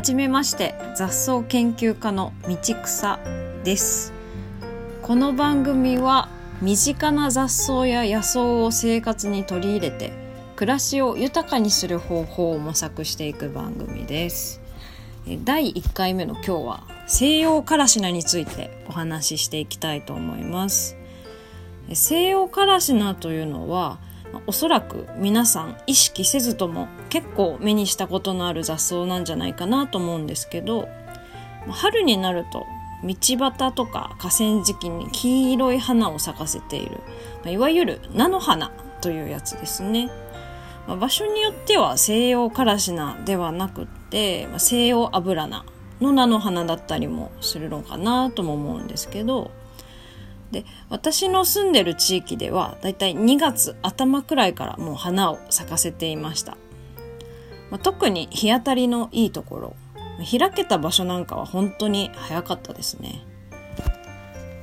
はじめまして雑草研究家の道草です。この番組は身近な雑草や野草を生活に取り入れて暮らしを豊かにする方法を模索していく番組です。第1回目の今日は西洋カラシナについてお話ししていきたいと思います。西洋カラシナというのはおそらく皆さん意識せずとも結構目にしたことのある雑草なんじゃないかなと思うんですけど春になると道端とか河川敷に黄色い花を咲かせているいわゆる菜の花というやつですね。場所によっては西洋カラシナではなくって西洋アブラナの菜の花だったりもするのかなとも思うんですけどで私の住んでる地域ではだいたい2月頭くらいからもう花を咲かせていました、まあ、特に日当たりのいいところ開けた場所なんかは本当に早かったですね。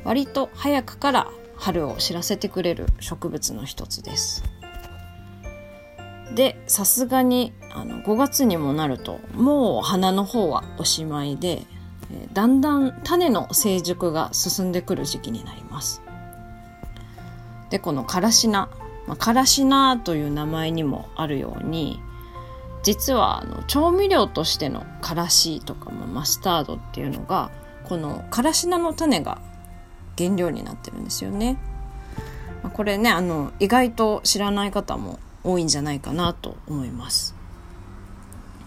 割と早くから春を知らせてくれる植物の一つです。でさすがにあの5月にもなるともう花の方はおしまいでだんだん種の成熟が進んでくる時期になりますでこのからし菜、まあ、からし菜という名前にもあるように実はあの調味料としてのからしとかもマスタードっていうのがこのからし菜の種が原料になってるんですよね。まあ、これねあの意外と知らない方も多いんじゃないかなと思います。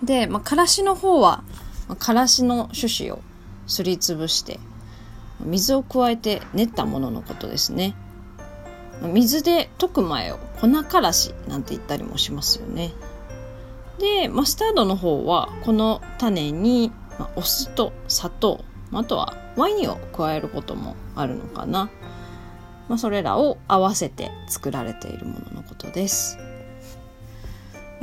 で、まあ、からしの方は、まあ、からしの種子をすりつぶして水を加えて練ったもののことですね。水で溶く前を粉からしなんて言ったりもしますよね。でマスタードの方はこの種に、お酢と砂糖あとはワインを加えることもあるのかな、まあ、それらを合わせて作られているもののことです。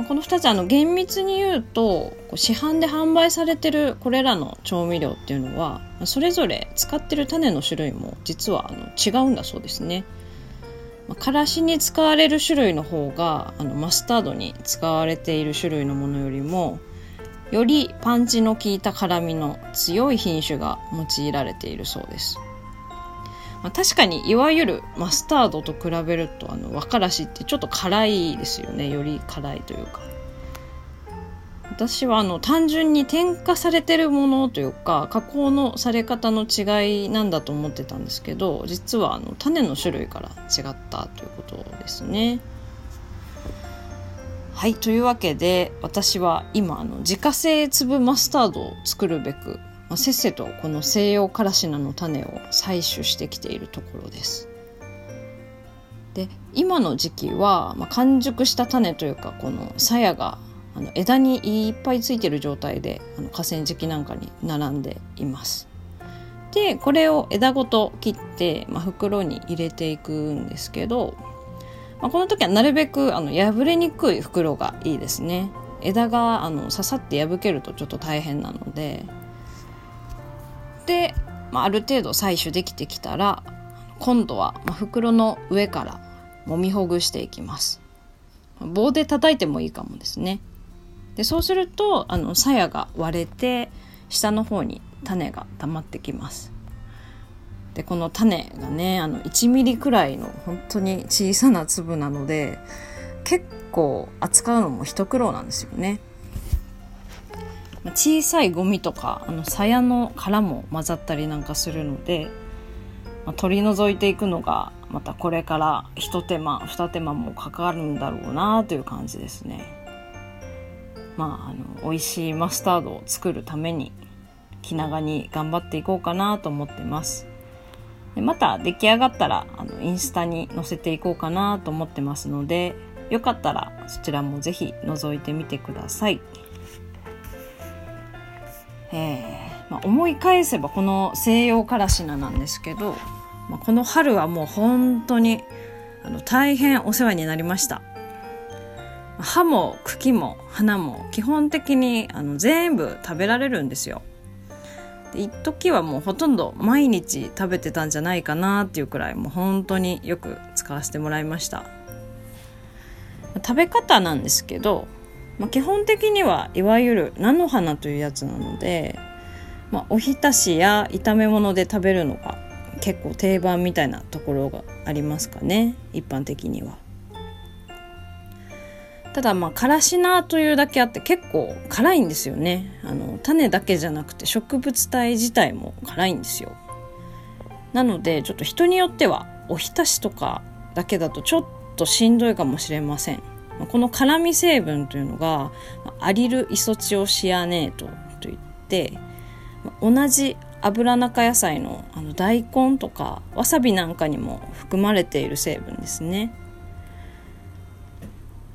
この2つあの厳密に言うと市販で販売されてるこれらの調味料っていうのはそれぞれ使ってる種の種類も実はあの違うんだそうですね。からしに使われる種類の方があのマスタードに使われている種類のものよりもよりパンチの効いた辛みの強い品種が用いられているそうです。まあ、確かにいわゆるマスタードと比べるとあの和からしってちょっと辛いですよねより辛いというか私はあの単純に添加されてるものというか加工のされ方の違いなんだと思ってたんですけど実はあの種の種類から違ったということですね。はいというわけで私は今あの自家製粒マスタードを作るべくまあ、せっせとこの西洋カラシナの種を採取してきているところです。で今の時期は、まあ、完熟した種というかこの鞘があの枝にいっぱいついてる状態であの河川敷なんかに並んでいます。でこれを枝ごと切って、まあ、袋に入れていくんですけど、まあ、この時はなるべくあの破れにくい袋がいいですね。枝があの刺さって破けるとちょっと大変なのでで、まあ、ある程度採取できてきたら今度は袋の上から揉みほぐしていきます。棒で叩いてもいいかもですね。でそうするとあの鞘が割れて下の方に種が溜まってきます。でこの種がねあの1ミリくらいの本当に小さな粒なので結構扱うのも一苦労なんですよね。小さいゴミとかあの鞘の殻も混ざったりなんかするので、まあ、取り除いていくのがまたこれから一手間二手間もかかるんだろうなという感じですね。まあ、あの美味しいマスタードを作るために気長に頑張っていこうかなと思ってます。でまた出来上がったらあのインスタに載せていこうかなと思ってますのでよかったらそちらもぜひ覗いてみてください。えーまあ、思い返せばこの西洋からし菜なんですけど、まあ、この春はもう本当にあの大変お世話になりました。葉も茎も花も基本的にあの全部食べられるんですよ。一時はもうほとんど毎日食べてたんじゃないかなっていうくらいもう本当によく使わせてもらいました。食べ方なんですけどまあ、基本的にはいわゆる菜の花というやつなので、まあ、おひたしや炒め物で食べるのが結構定番みたいなところがありますかね一般的には。ただまあからし菜というだけあって結構辛いんですよね。あの種だけじゃなくて植物体自体も辛いんですよ。なのでちょっと人によってはおひたしとかだけだとちょっとしんどいかもしれません。この辛み成分というのがアリルイソチオシアネートといって同じ油中野菜のあの大根とかわさびなんかにも含まれている成分ですね。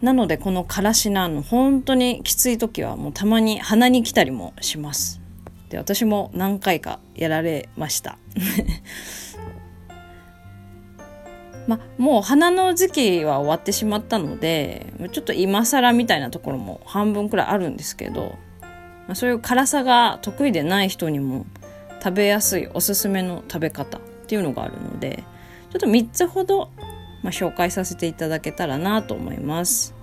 なのでこのからし菜の本当にきつい時はもうたまに鼻に来たりもします。で私も何回かやられました。まもう花の時期は終わってしまったのでちょっと今更みたいなところも半分くらいあるんですけど、まそういう辛さが得意でない人にも食べやすいおすすめの食べ方っていうのがあるのでちょっと3つほど、まあ、紹介させていただけたらなと思います。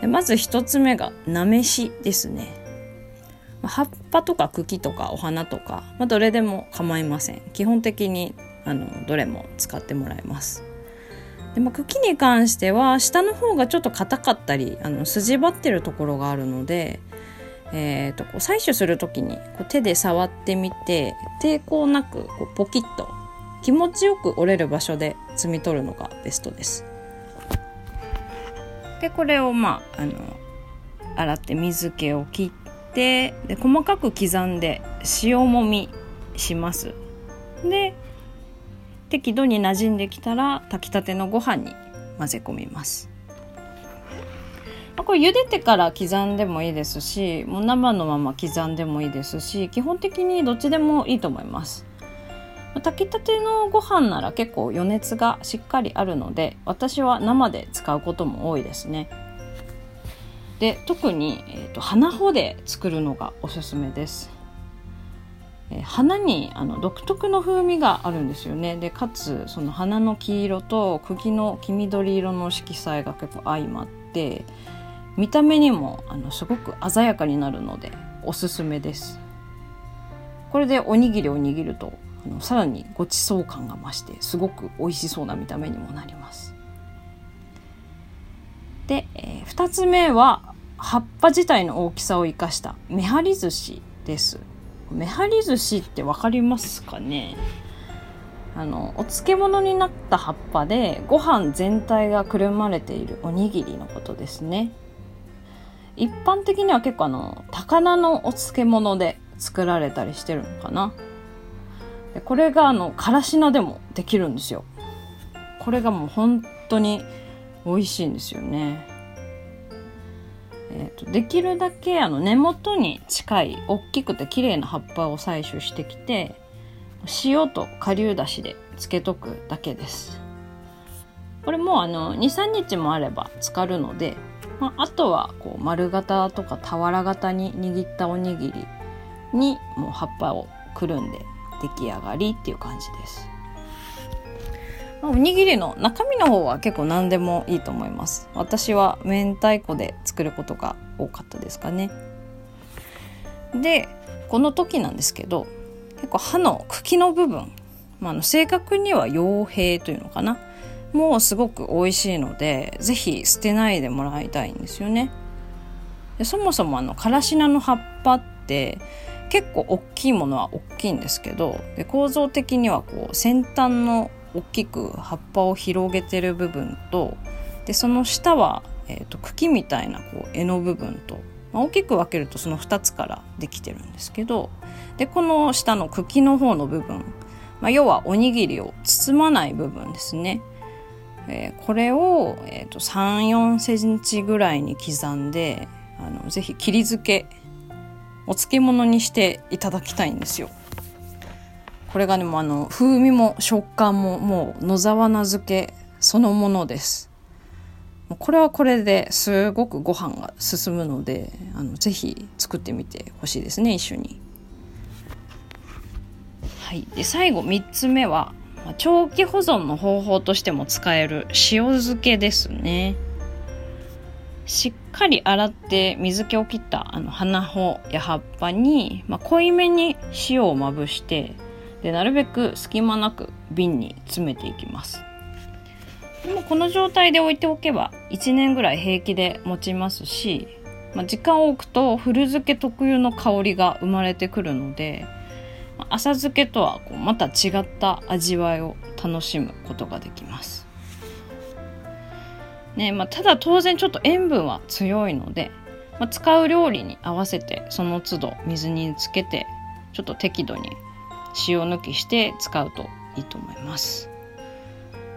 でまず1つ目がなめしですね。葉っぱとか茎とかお花とか、まあ、どれでも構いません。基本的にあのどれも使ってもらえます。で、まあ、茎に関しては下の方がちょっと硬かったりあの筋張ってるところがあるのでえーと、こう採取する時にこう手で触ってみて抵抗なくこうポキッと気持ちよく折れる場所で摘み取るのがベストです。でこれをまああの洗って水気を切ってで細かく刻んで塩もみします。で適度に馴染んできたら炊きたてのご飯に混ぜ込みます。これ茹でてから刻んでもいいですしもう生のまま刻んでもいいですし基本的にどっちでもいいと思います。炊きたてのご飯なら結構余熱がしっかりあるので私は生で使うことも多いですね。で特に、えーと、花穂で作るのがおすすめです。え花にあの独特の風味があるんですよね。でかつその花の黄色と茎の黄緑色の色彩が結構相まって見た目にもあのすごく鮮やかになるのでおすすめです。これでおにぎりを握るとあのさらにごちそう感が増してすごく美味しそうな見た目にもなります。で、えー、2つ目は葉っぱ自体の大きさを生かしためはり寿司です。めはり寿司って分かりますかね？あのお漬物になった葉っぱでご飯全体がくるまれているおにぎりのことですね。一般的には結構あの高菜のお漬物で作られたりしてるのかな。でこれがあのからし菜でもできるんですよ。これがもう本当に美味しいんですよね。と、できるだけあの根元に近い大きくて綺麗な葉っぱを採取してきて塩と顆粒だしでつけとくだけですこれもあの23日もあれば浸かるのでまあ、あとはこう丸型とか俵型に握ったおにぎりにもう葉っぱをくるんで出来上がりっていう感じです。おにぎりの中身の方は結構何でもいいと思います。私は明太子で作ることが多かったですかね。で、この時なんですけど、結構歯の茎の部分、まあ、あの正確には傭兵というのかな。もうすごく美味しいので是非捨てないでもらいたいんですよね。でそもそもあのからし菜の葉っぱって結構大きいものは大きいんですけどで構造的にはこう先端の大きく葉っぱを広げてる部分とでその下は、えーと、茎みたいなこう柄の部分と、まあ、大きく分けるとその2つからできてるんですけどでこの下の茎の方の部分、まあ、要はおにぎりを包まない部分ですねえー、これを、えーと、3 4センチぐらいに刻んであのぜひ切り漬けお漬物にしていただきたいんですよ。これがねもあの風味も食感ももう野沢菜漬けそのものです。これはこれですごくご飯が進むのであのぜひ作ってみてほしいですね一緒に。はい、で最後3つ目は長期保存の方法としても使える塩漬けですねしっかり洗って水気を切ったあの花穂や葉っぱに、まあ、濃いめに塩をまぶしてでなるべく隙間なく瓶に詰めていきますでもこの状態で置いておけば1年ぐらい平気で持ちますし、まあ、時間を置くと古漬け特有の香りが生まれてくるので浅漬けとはこうまた違った味わいを楽しむことができます。ねまあ、ただ当然ちょっと塩分は強いので、まあ、使う料理に合わせてその都度水につけてちょっと適度に塩抜きして使うといいと思います。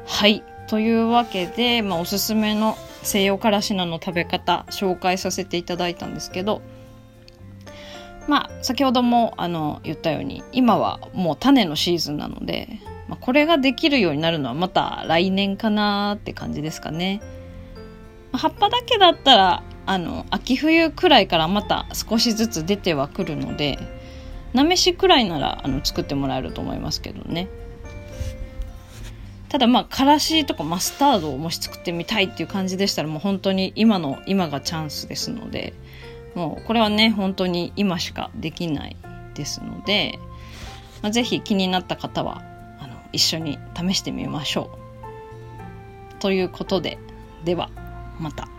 はいというわけで、まあ、おすすめの西洋からし菜の食べ方紹介させていただいたんですけどまあ先ほどもあの言ったように今はもう種のシーズンなので、まあ、これができるようになるのはまた来年かなって感じですかね。葉っぱだけだったらあの秋冬くらいからまた少しずつ出てはくるのでなめしくらいならあの作ってもらえると思いますけどね。ただまあからしとかマスタードをもし作ってみたいっていう感じでしたらもう本当に今の今がチャンスですのでもうこれはね本当に今しかできないですので、まあ、ぜひ気になった方はあの一緒に試してみましょう。ということでではまた。